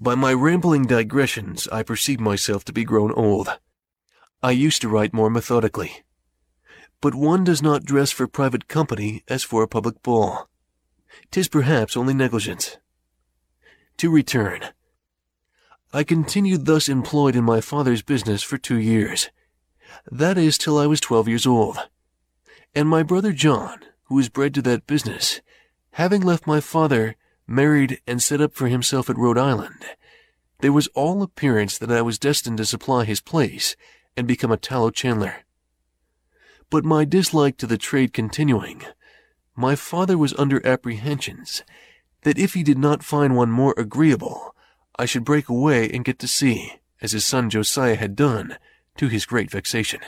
By my rambling digressions, I perceive myself to be grown old. I used to write more methodically. But one does not dress for private company as for a public ball. Tis perhaps only negligence. To return. I continued thus employed in my father's business for two years. That is till I was twelve years old. And my brother John, who was bred to that business, having left my father, married and set up for himself at Rhode Island, there was all appearance that I was destined to supply his place and become a tallow chandler. But my dislike to the trade continuing, my father was under apprehensions that if he did not find one more agreeable, I should break away and get to sea, as his son Josiah had done, to his great vexation.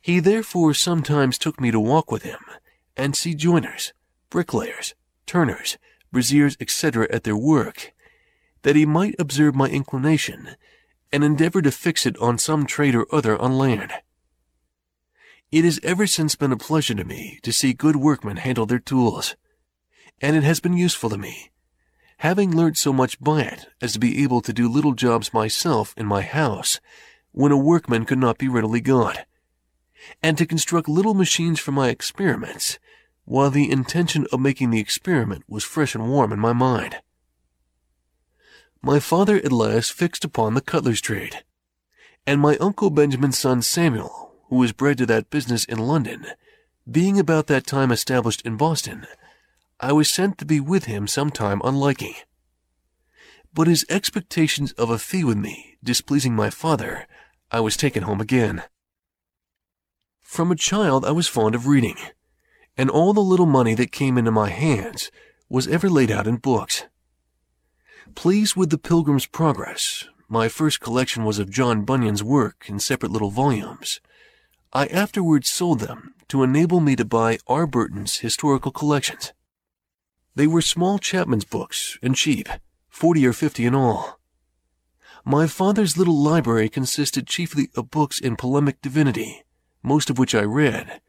He therefore sometimes took me to walk with him, and see joiners, bricklayers, turners, braziers, etc., at their work, that he might observe my inclination, and endeavor to fix it on some trade or other on land. It has ever since been a pleasure to me to see good workmen handle their tools, and it has been useful to me, having learnt so much by it as to be able to do little jobs myself in my house when a workman could not be readily got, and to construct little machines for my experiments, while the intention of making the experiment was fresh and warm in my mind. My father at last fixed upon the cutler's trade, and my uncle Benjamin's son Samuel, who was bred to that business in London, being about that time established in Boston, I was sent to be with him some time on liking. But his expectations of a fee with me displeasing my father, I was taken home again. From a child I was fond of reading, and all the little money that came into my hands was ever laid out in books. Pleased with the Pilgrim's Progress, my first collection was of John Bunyan's work in separate little volumes. I afterwards sold them to enable me to buy R. Burton's historical collections. They were small chapman's books and cheap, forty or fifty in all. My father's little library consisted chiefly of books in polemic divinity, most of which I read,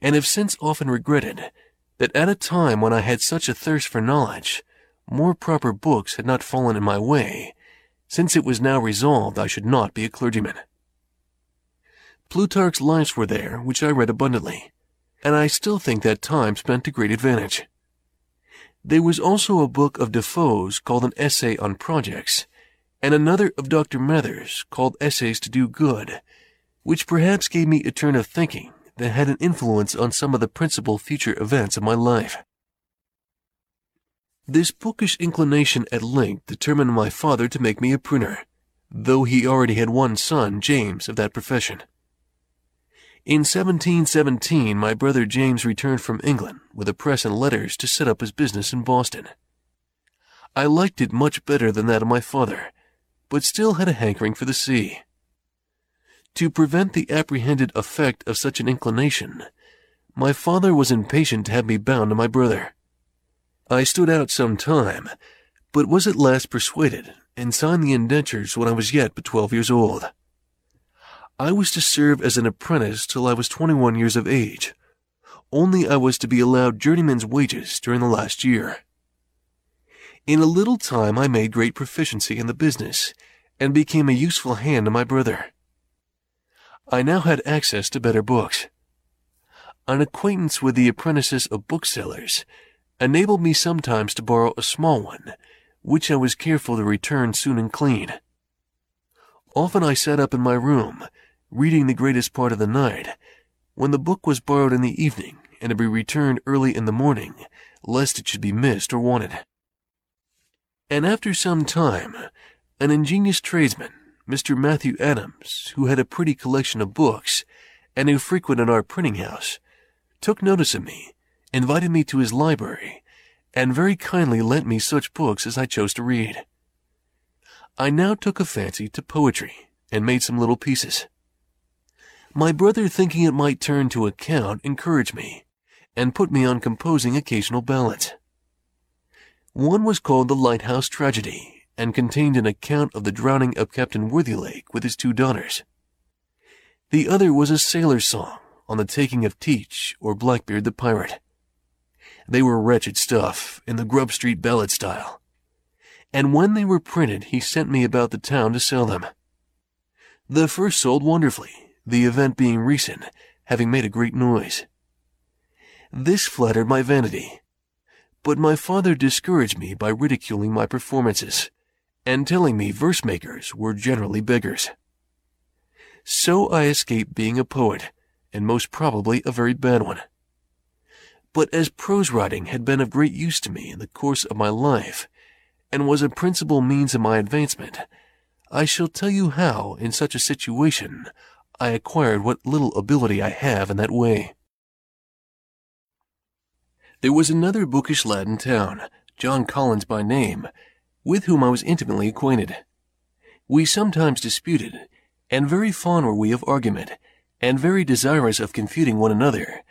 and have since often regretted that at a time when I had such a thirst for knowledge, more proper books had not fallen in my way, since it was now resolved I should not be a clergyman. Plutarch's Lives were there, which I read abundantly, and I still think that time spent to great advantage. There was also a book of Defoe's called an Essay on Projects, and another of Dr. Mather's called Essays to Do Good, which perhaps gave me a turn of thinking that had an influence on some of the principal future events of my life. This bookish inclination at length determined my father to make me a printer, though he already had one son, James, of that profession. In 1717, my brother James returned from England with a press and letters to set up his business in Boston. I liked it much better than that of my father, but still had a hankering for the sea. To prevent the apprehended effect of such an inclination, my father was impatient to have me bound to my brother. I stood out some time, but was at last persuaded, and signed the indentures when I was yet but twelve years old. I was to serve as an apprentice till I was twenty-one years of age, only I was to be allowed journeyman's wages during the last year. In a little time I made great proficiency in the business, and became a useful hand to my brother. I now had access to better books. An acquaintance with the apprentices of booksellers enabled me sometimes to borrow a small one, which I was careful to return soon and clean. Often I sat up in my room, reading the greatest part of the night, when the book was borrowed in the evening and to be returned early in the morning, lest it should be missed or wanted and after some time, an ingenious tradesman, Mr. Matthew Adams, who had a pretty collection of books, and who frequented our printing house, took notice of me, invited me to his library, and very kindly lent me such books as I chose to read. I now took a fancy to poetry, and made some little pieces. My brother, thinking it might turn to account, encouraged me, and put me on composing occasional ballads. One was called The Lighthouse Tragedy, and contained an account of the drowning of Captain Worthylake with his two daughters. The other was a sailor's song on the taking of Teach or Blackbeard the pirate. They were wretched stuff in the Grub Street ballad style, and when they were printed, he sent me about the town to sell them. The first sold wonderfully, the event being recent, having made a great noise. This flattered my vanity, but my father discouraged me by ridiculing my performances and telling me verse makers were generally beggars. So I escaped being a poet, and most probably a very bad one. But as prose writing had been of great use to me in the course of my life, and was a principal means of my advancement, I shall tell you how, in such a situation, I acquired what little ability I have in that way. There was another bookish lad in town, John Collins by name, with whom I was intimately acquainted. We sometimes disputed, and very fond were we of argument, and very desirous of confuting one another,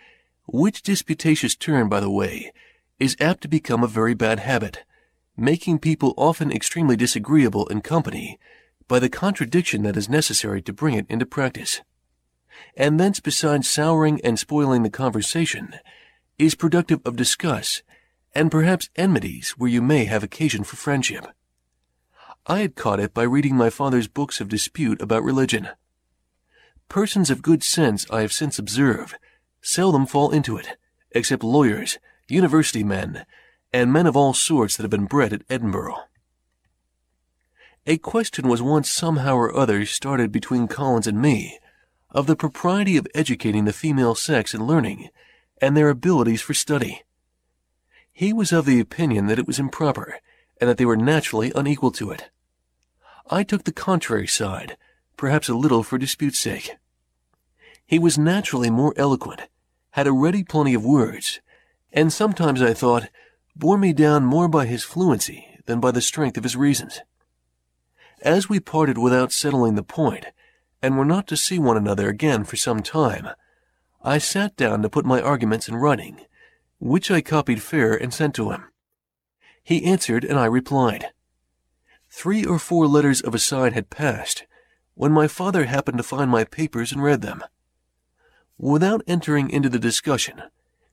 which disputatious turn, by the way, is apt to become a very bad habit, making people often extremely disagreeable in company by the contradiction that is necessary to bring it into practice. And thence besides souring and spoiling the conversation, is productive of disgust and perhaps enmities where you may have occasion for friendship. I had caught it by reading my father's books of dispute about religion. Persons of good sense, I have since observed, seldom fall into it, except lawyers, university men, and men of all sorts that have been bred at Edinburgh. A question was once somehow or other started between Collins and me of the propriety of educating the female sex in learning and their abilities for study. He was of the opinion that it was improper, and that they were naturally unequal to it. I took the contrary side, perhaps a little for dispute's sake. He was naturally more eloquent, had a ready plenty of words, and sometimes I thought bore me down more by his fluency than by the strength of his reasons. As we parted without settling the point, and were not to see one another again for some time, I sat down to put my arguments in writing, which I copied fair and sent to him. He answered, and I replied. Three or four letters of a side had passed, when my father happened to find my papers and read them. Without entering into the discussion,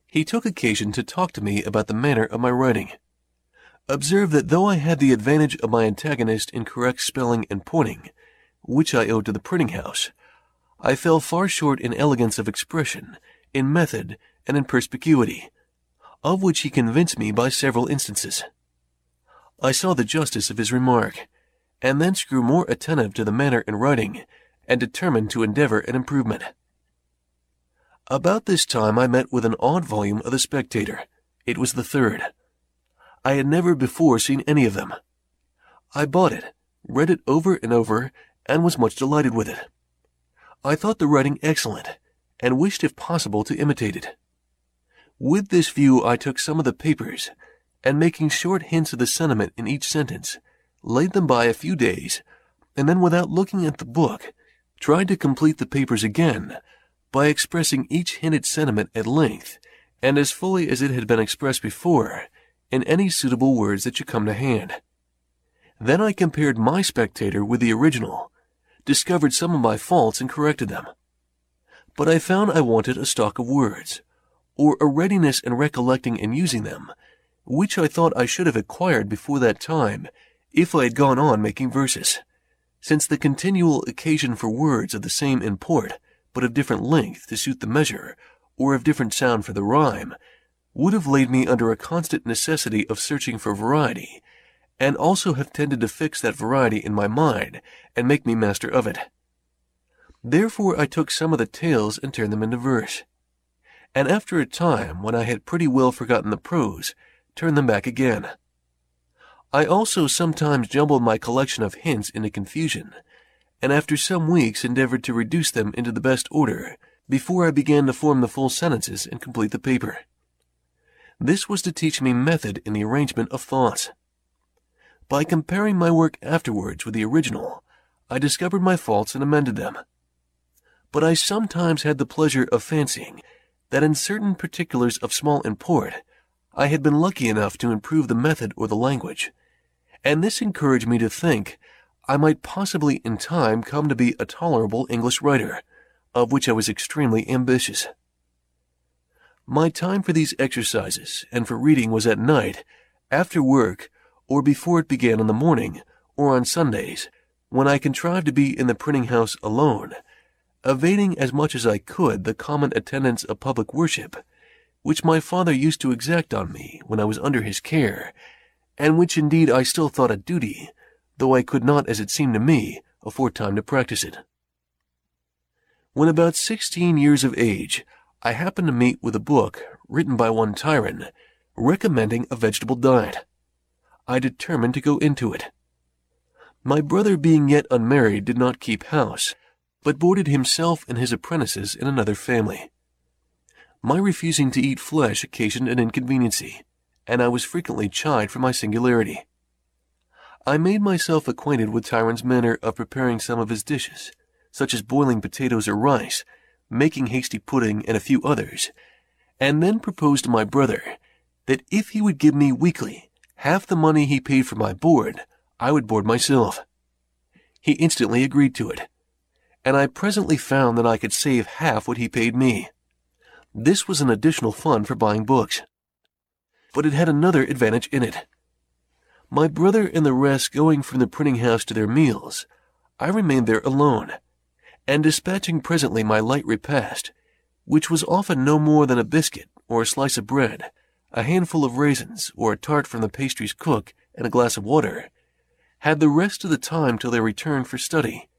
he took occasion to talk to me about the manner of my writing. Observe that though I had the advantage of my antagonist in correct spelling and pointing, which I owed to the printing house, I fell far short in elegance of expression, in method, and in perspicuity, of which he convinced me by several instances. I saw the justice of his remark, and thence grew more attentive to the manner in writing, and determined to endeavor an improvement. About this time I met with an odd volume of The Spectator. It was the third. I had never before seen any of them. I bought it, read it over and over, and was much delighted with it. I thought the writing excellent, and wished if possible to imitate it. With this view I took some of the papers, and making short hints of the sentiment in each sentence, laid them by a few days, and then without looking at the book, tried to complete the papers again by expressing each hinted sentiment at length and as fully as it had been expressed before in any suitable words that should come to hand. Then I compared my spectator with the original, discovered some of my faults and corrected them. But I found I wanted a stock of words, or a readiness in recollecting and using them, which I thought I should have acquired before that time if I had gone on making verses, since the continual occasion for words of the same import, but of different length to suit the measure, or of different sound for the rhyme, would have laid me under a constant necessity of searching for variety and also have tended to fix that variety in my mind and make me master of it. Therefore I took some of the tales and turned them into verse, and after a time, when I had pretty well forgotten the prose, turned them back again. I also sometimes jumbled my collection of hints into confusion, and after some weeks endeavored to reduce them into the best order before I began to form the full sentences and complete the paper. This was to teach me method in the arrangement of thoughts. By comparing my work afterwards with the original, I discovered my faults and amended them. But I sometimes had the pleasure of fancying that in certain particulars of small import, I had been lucky enough to improve the method or the language, and this encouraged me to think I might possibly in time come to be a tolerable English writer, of which I was extremely ambitious. My time for these exercises and for reading was at night, after work, or before it began in the morning, or on Sundays, when I contrived to be in the printing house alone, evading as much as I could the common attendance of public worship, which my father used to exact on me when I was under his care, and which indeed I still thought a duty, though I could not, as it seemed to me, afford time to practice it. When about sixteen years of age, I happened to meet with a book written by one Tryon, recommending a vegetable diet. I determined to go into it. My brother being yet unmarried did not keep house, but boarded himself and his apprentices in another family. My refusing to eat flesh occasioned an inconveniency, and I was frequently chid for my singularity. I made myself acquainted with Tryon's manner of preparing some of his dishes, such as boiling potatoes or rice, making hasty pudding, and a few others, and then proposed to my brother that if he would give me weekly half the money he paid for my board, I would board myself. He instantly agreed to it, and I presently found that I could save half what he paid me. This was an additional fund for buying books. But it had another advantage in it. My brother and the rest going from the printing house to their meals, I remained there alone, and dispatching presently my light repast, which was often no more than a biscuit or a slice of bread, a handful of raisins or a tart from the pastry's cook, and a glass of water, had the rest of the time till their return for study,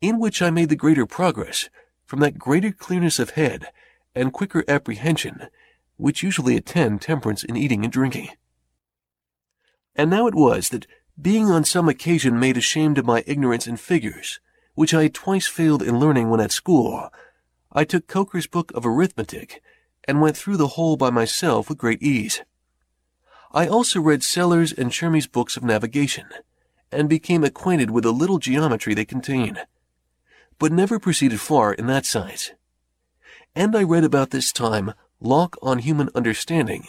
in which I made the greater progress from that greater clearness of head and quicker apprehension which usually attend temperance in eating and drinking. And now it was that, being on some occasion made ashamed of my ignorance in figures, which I had twice failed in learning when at school, I took Coker's book of arithmetic and went through the whole by myself with great ease. I also read Sellers and Shermy's books of navigation, and became acquainted with the little geometry they contain, but never proceeded far in that science. And I read about this time Locke on Human Understanding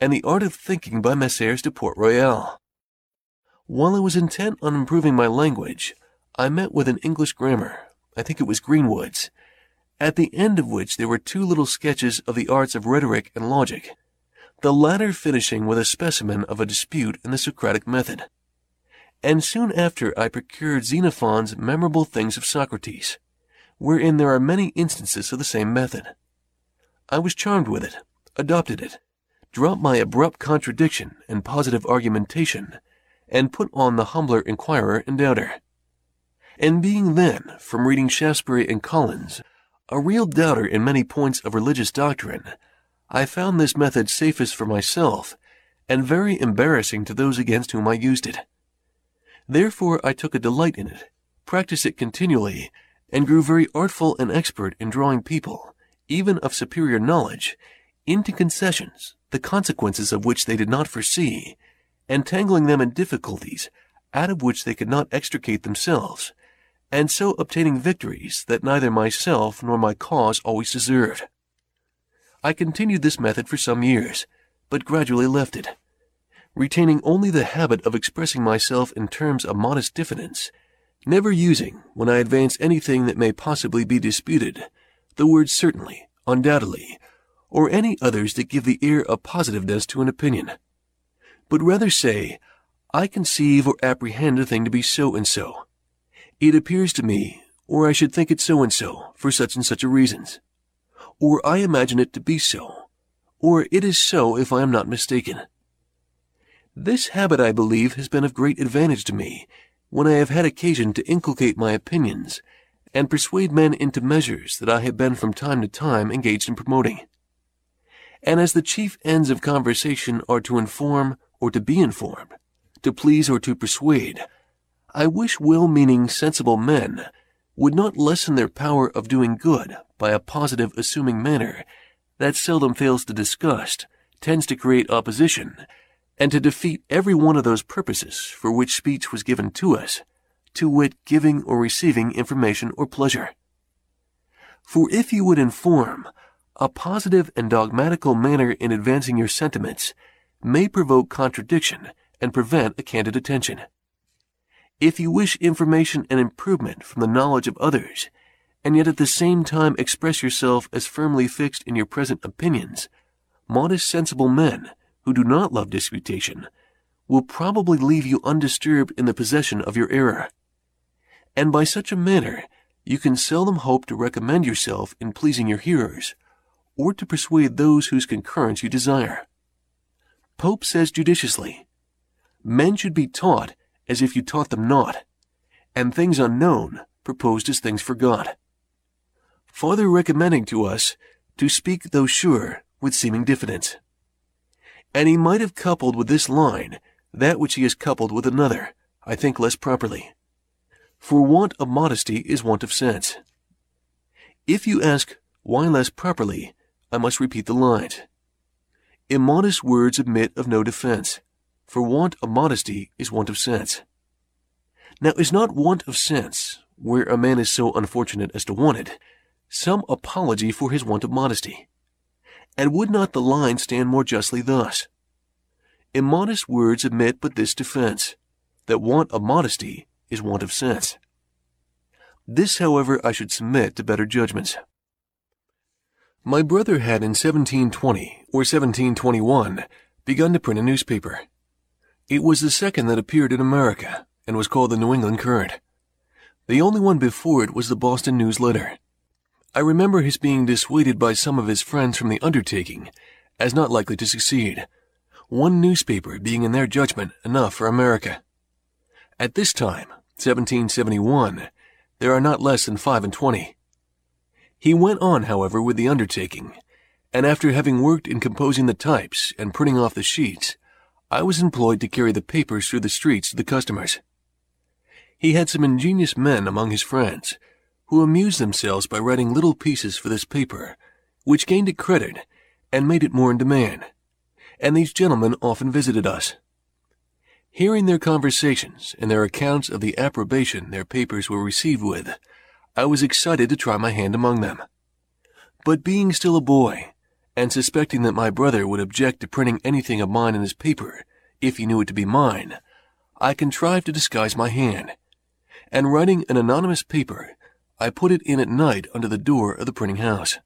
and The Art of Thinking by Messrs. de Port Royal. While I was intent on improving my language, I met with an English grammar, I think it was Greenwood's, at the end of which there were two little sketches of the arts of rhetoric and logic, the latter finishing with a specimen of a dispute in the Socratic method and soon after I procured Xenophon's Memorable Things of Socrates, wherein there are many instances of the same method. I was charmed with it, adopted it, dropped my abrupt contradiction and positive argumentation, and put on the humbler inquirer and doubter. And being then, from reading Shaftesbury and Collins, a real doubter in many points of religious doctrine, I found this method safest for myself, and very embarrassing to those against whom I used it. Therefore I took a delight in it, practiced it continually, and grew very artful and expert in drawing people, even of superior knowledge, into concessions, the consequences of which they did not foresee, entangling them in difficulties out of which they could not extricate themselves, and so obtaining victories that neither myself nor my cause always deserved. I continued this method for some years, but gradually left it retaining only the habit of expressing myself in terms of modest diffidence, never using, when I advance anything that may possibly be disputed, the words certainly, undoubtedly, or any others that give the air of positiveness to an opinion, but rather say, I conceive or apprehend a thing to be so and so. It appears to me, or I should think it so and so, for such and such a reasons. Or I imagine it to be so, or it is so if I am not mistaken. This habit, I believe, has been of great advantage to me when I have had occasion to inculcate my opinions and persuade men into measures that I have been from time to time engaged in promoting. And as the chief ends of conversation are to inform or to be informed, to please or to persuade, I wish well-meaning, sensible men would not lessen their power of doing good by a positive, assuming manner that seldom fails to disgust, tends to create opposition, and to defeat every one of those purposes for which speech was given to us, to wit, giving or receiving information or pleasure. For if you would inform, a positive and dogmatical manner in advancing your sentiments may provoke contradiction and prevent a candid attention. If you wish information and improvement from the knowledge of others, and yet at the same time express yourself as firmly fixed in your present opinions, modest sensible men who do not love disputation will probably leave you undisturbed in the possession of your error. And by such a manner, you can seldom hope to recommend yourself in pleasing your hearers, or to persuade those whose concurrence you desire. Pope says judiciously, Men should be taught as if you taught them not, and things unknown proposed as things forgot. Farther recommending to us to speak though sure with seeming diffidence. And he might have coupled with this line that which he has coupled with another, I think less properly. For want of modesty is want of sense. If you ask why less properly, I must repeat the lines. Immodest words admit of no defense, for want of modesty is want of sense. Now is not want of sense, where a man is so unfortunate as to want it, some apology for his want of modesty? And would not the line stand more justly thus? Immodest words admit but this defense, that want of modesty is want of sense. This, however, I should submit to better judgments. My brother had in 1720 or 1721 begun to print a newspaper. It was the second that appeared in America and was called the New England Courant. The only one before it was the Boston News Letter. I remember his being dissuaded by some of his friends from the undertaking as not likely to succeed, one newspaper being in their judgment enough for America. At this time, 1771, there are not less than five and twenty. He went on, however, with the undertaking, and after having worked in composing the types and printing off the sheets, I was employed to carry the papers through the streets to the customers. He had some ingenious men among his friends, who amused themselves by writing little pieces for this paper, which gained it credit and made it more in demand, and these gentlemen often visited us. Hearing their conversations and their accounts of the approbation their papers were received with, I was excited to try my hand among them. But being still a boy, and suspecting that my brother would object to printing anything of mine in his paper, if he knew it to be mine, I contrived to disguise my hand, and writing an anonymous paper, I put it in at night under the door of the printing house.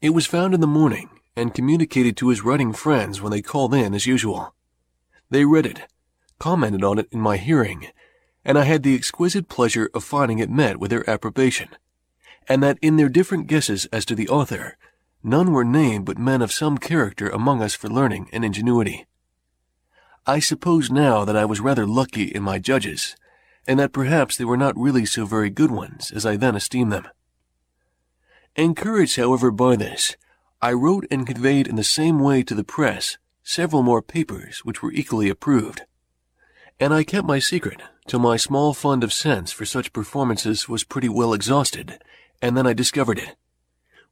It was found in the morning, and communicated to his writing friends when they called in as usual. They read it, commented on it in my hearing, and I had the exquisite pleasure of finding it met with their approbation, and that in their different guesses as to the author, none were named but men of some character among us for learning and ingenuity. I suppose now that I was rather lucky in my judges, and that perhaps they were not really so very good ones as I then esteemed them. Encouraged, however, by this, I wrote and conveyed in the same way to the press several more papers which were equally approved and I kept my secret till my small fund of sense for such performances was pretty well exhausted, and then I discovered it.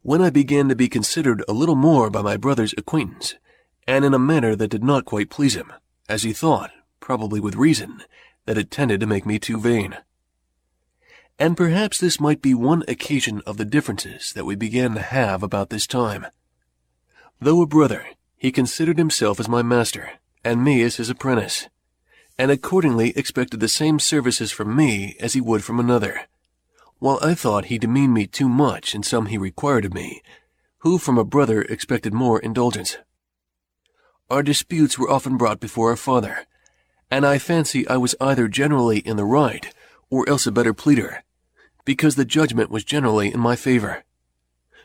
When I began to be considered a little more by my brother's acquaintance, and in a manner that did not quite please him, as he thought, probably with reason, that it tended to make me too vain. And perhaps this might be one occasion of the differences that we began to have about this time. Though a brother, he considered himself as my master, and me as his apprentice and accordingly expected the same services from me as he would from another, while I thought he demeaned me too much in some he required of me, who from a brother expected more indulgence. Our disputes were often brought before our father, and I fancy I was either generally in the right or else a better pleader, because the judgment was generally in my favor.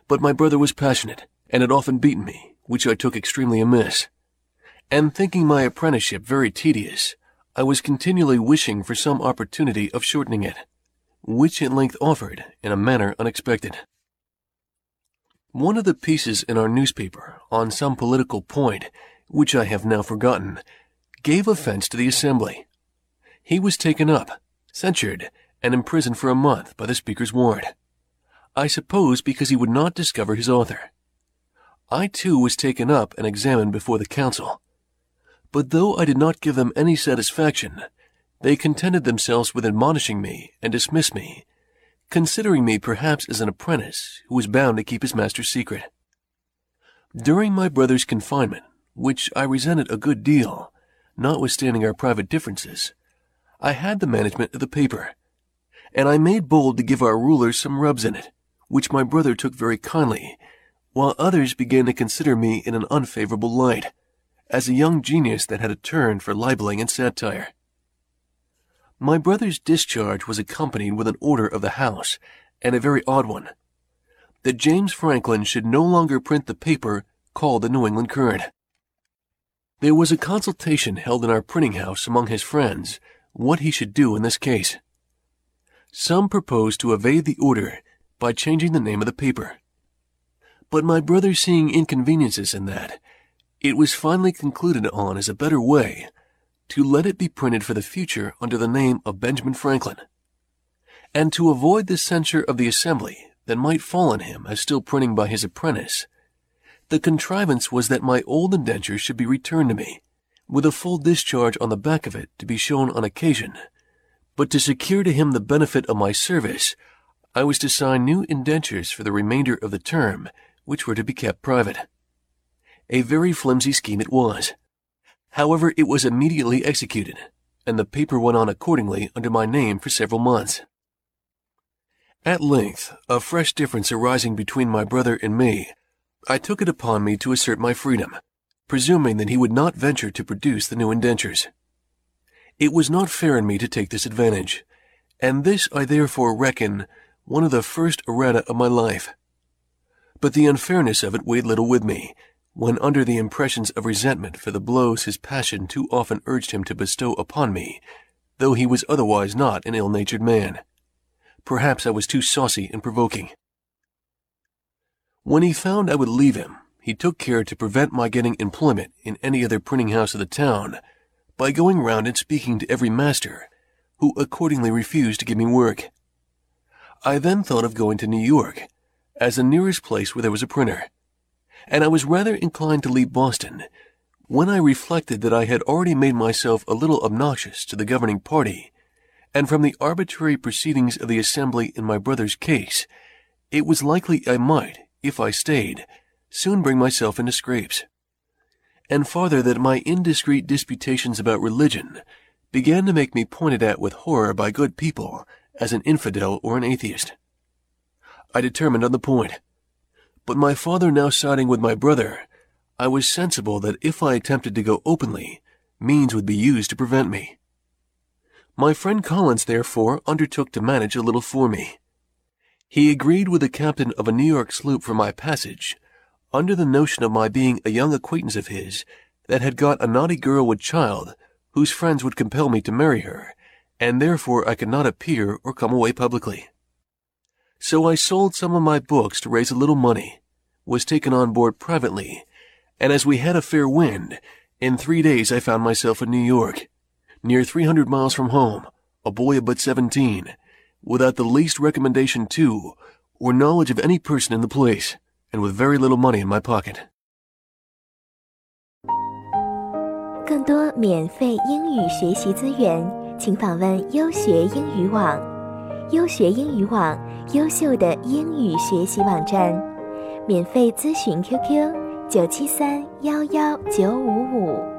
But my brother was passionate, and had often beaten me, which I took extremely amiss. And thinking my apprenticeship very tedious, I was continually wishing for some opportunity of shortening it, which at length offered in a manner unexpected. One of the pieces in our newspaper on some political point, which I have now forgotten, gave offense to the Assembly. He was taken up, censured, and imprisoned for a month by the Speaker's warrant. I suppose because he would not discover his author. I too was taken up and examined before the Council but though I did not give them any satisfaction, they contented themselves with admonishing me and dismissed me, considering me perhaps as an apprentice who was bound to keep his master's secret. During my brother's confinement, which I resented a good deal, notwithstanding our private differences, I had the management of the paper, and I made bold to give our rulers some rubs in it, which my brother took very kindly, while others began to consider me in an unfavorable light as a young genius that had a turn for libeling and satire. My brother's discharge was accompanied with an order of the House, and a very odd one, that James Franklin should no longer print the paper called the New England Courant. There was a consultation held in our printing house among his friends what he should do in this case. Some proposed to evade the order by changing the name of the paper. But my brother seeing inconveniences in that, it was finally concluded on as a better way to let it be printed for the future under the name of Benjamin Franklin. And to avoid the censure of the Assembly that might fall on him as still printing by his apprentice, the contrivance was that my old indenture should be returned to me, with a full discharge on the back of it to be shown on occasion. But to secure to him the benefit of my service, I was to sign new indentures for the remainder of the term, which were to be kept private. A very flimsy scheme it was. However, it was immediately executed, and the paper went on accordingly under my name for several months. At length, a fresh difference arising between my brother and me, I took it upon me to assert my freedom, presuming that he would not venture to produce the new indentures. It was not fair in me to take this advantage, and this I therefore reckon one of the first errata of my life. But the unfairness of it weighed little with me, when under the impressions of resentment for the blows his passion too often urged him to bestow upon me, though he was otherwise not an ill-natured man. Perhaps I was too saucy and provoking. When he found I would leave him, he took care to prevent my getting employment in any other printing house of the town by going round and speaking to every master, who accordingly refused to give me work. I then thought of going to New York, as the nearest place where there was a printer, and I was rather inclined to leave Boston, when I reflected that I had already made myself a little obnoxious to the governing party, and from the arbitrary proceedings of the Assembly in my brother's case, it was likely I might, if I stayed, soon bring myself into scrapes. And farther that my indiscreet disputations about religion began to make me pointed at with horror by good people as an infidel or an atheist. I determined on the point. But my father now siding with my brother, I was sensible that if I attempted to go openly, means would be used to prevent me. My friend Collins, therefore, undertook to manage a little for me. He agreed with the captain of a New York sloop for my passage, under the notion of my being a young acquaintance of his that had got a naughty girl with child, whose friends would compel me to marry her, and therefore I could not appear or come away publicly. So I sold some of my books to raise a little money, was taken on board privately, and as we had a fair wind, in three days I found myself in New York, near 300 miles from home, a boy of but 17, without the least recommendation to or knowledge of any person in the place, and with very little money in my pocket. 更多免费英语学习资源，请访问优学英语网。优学英语网，优秀的英语学习网站。免费咨询 QQ：九七三幺幺九五五。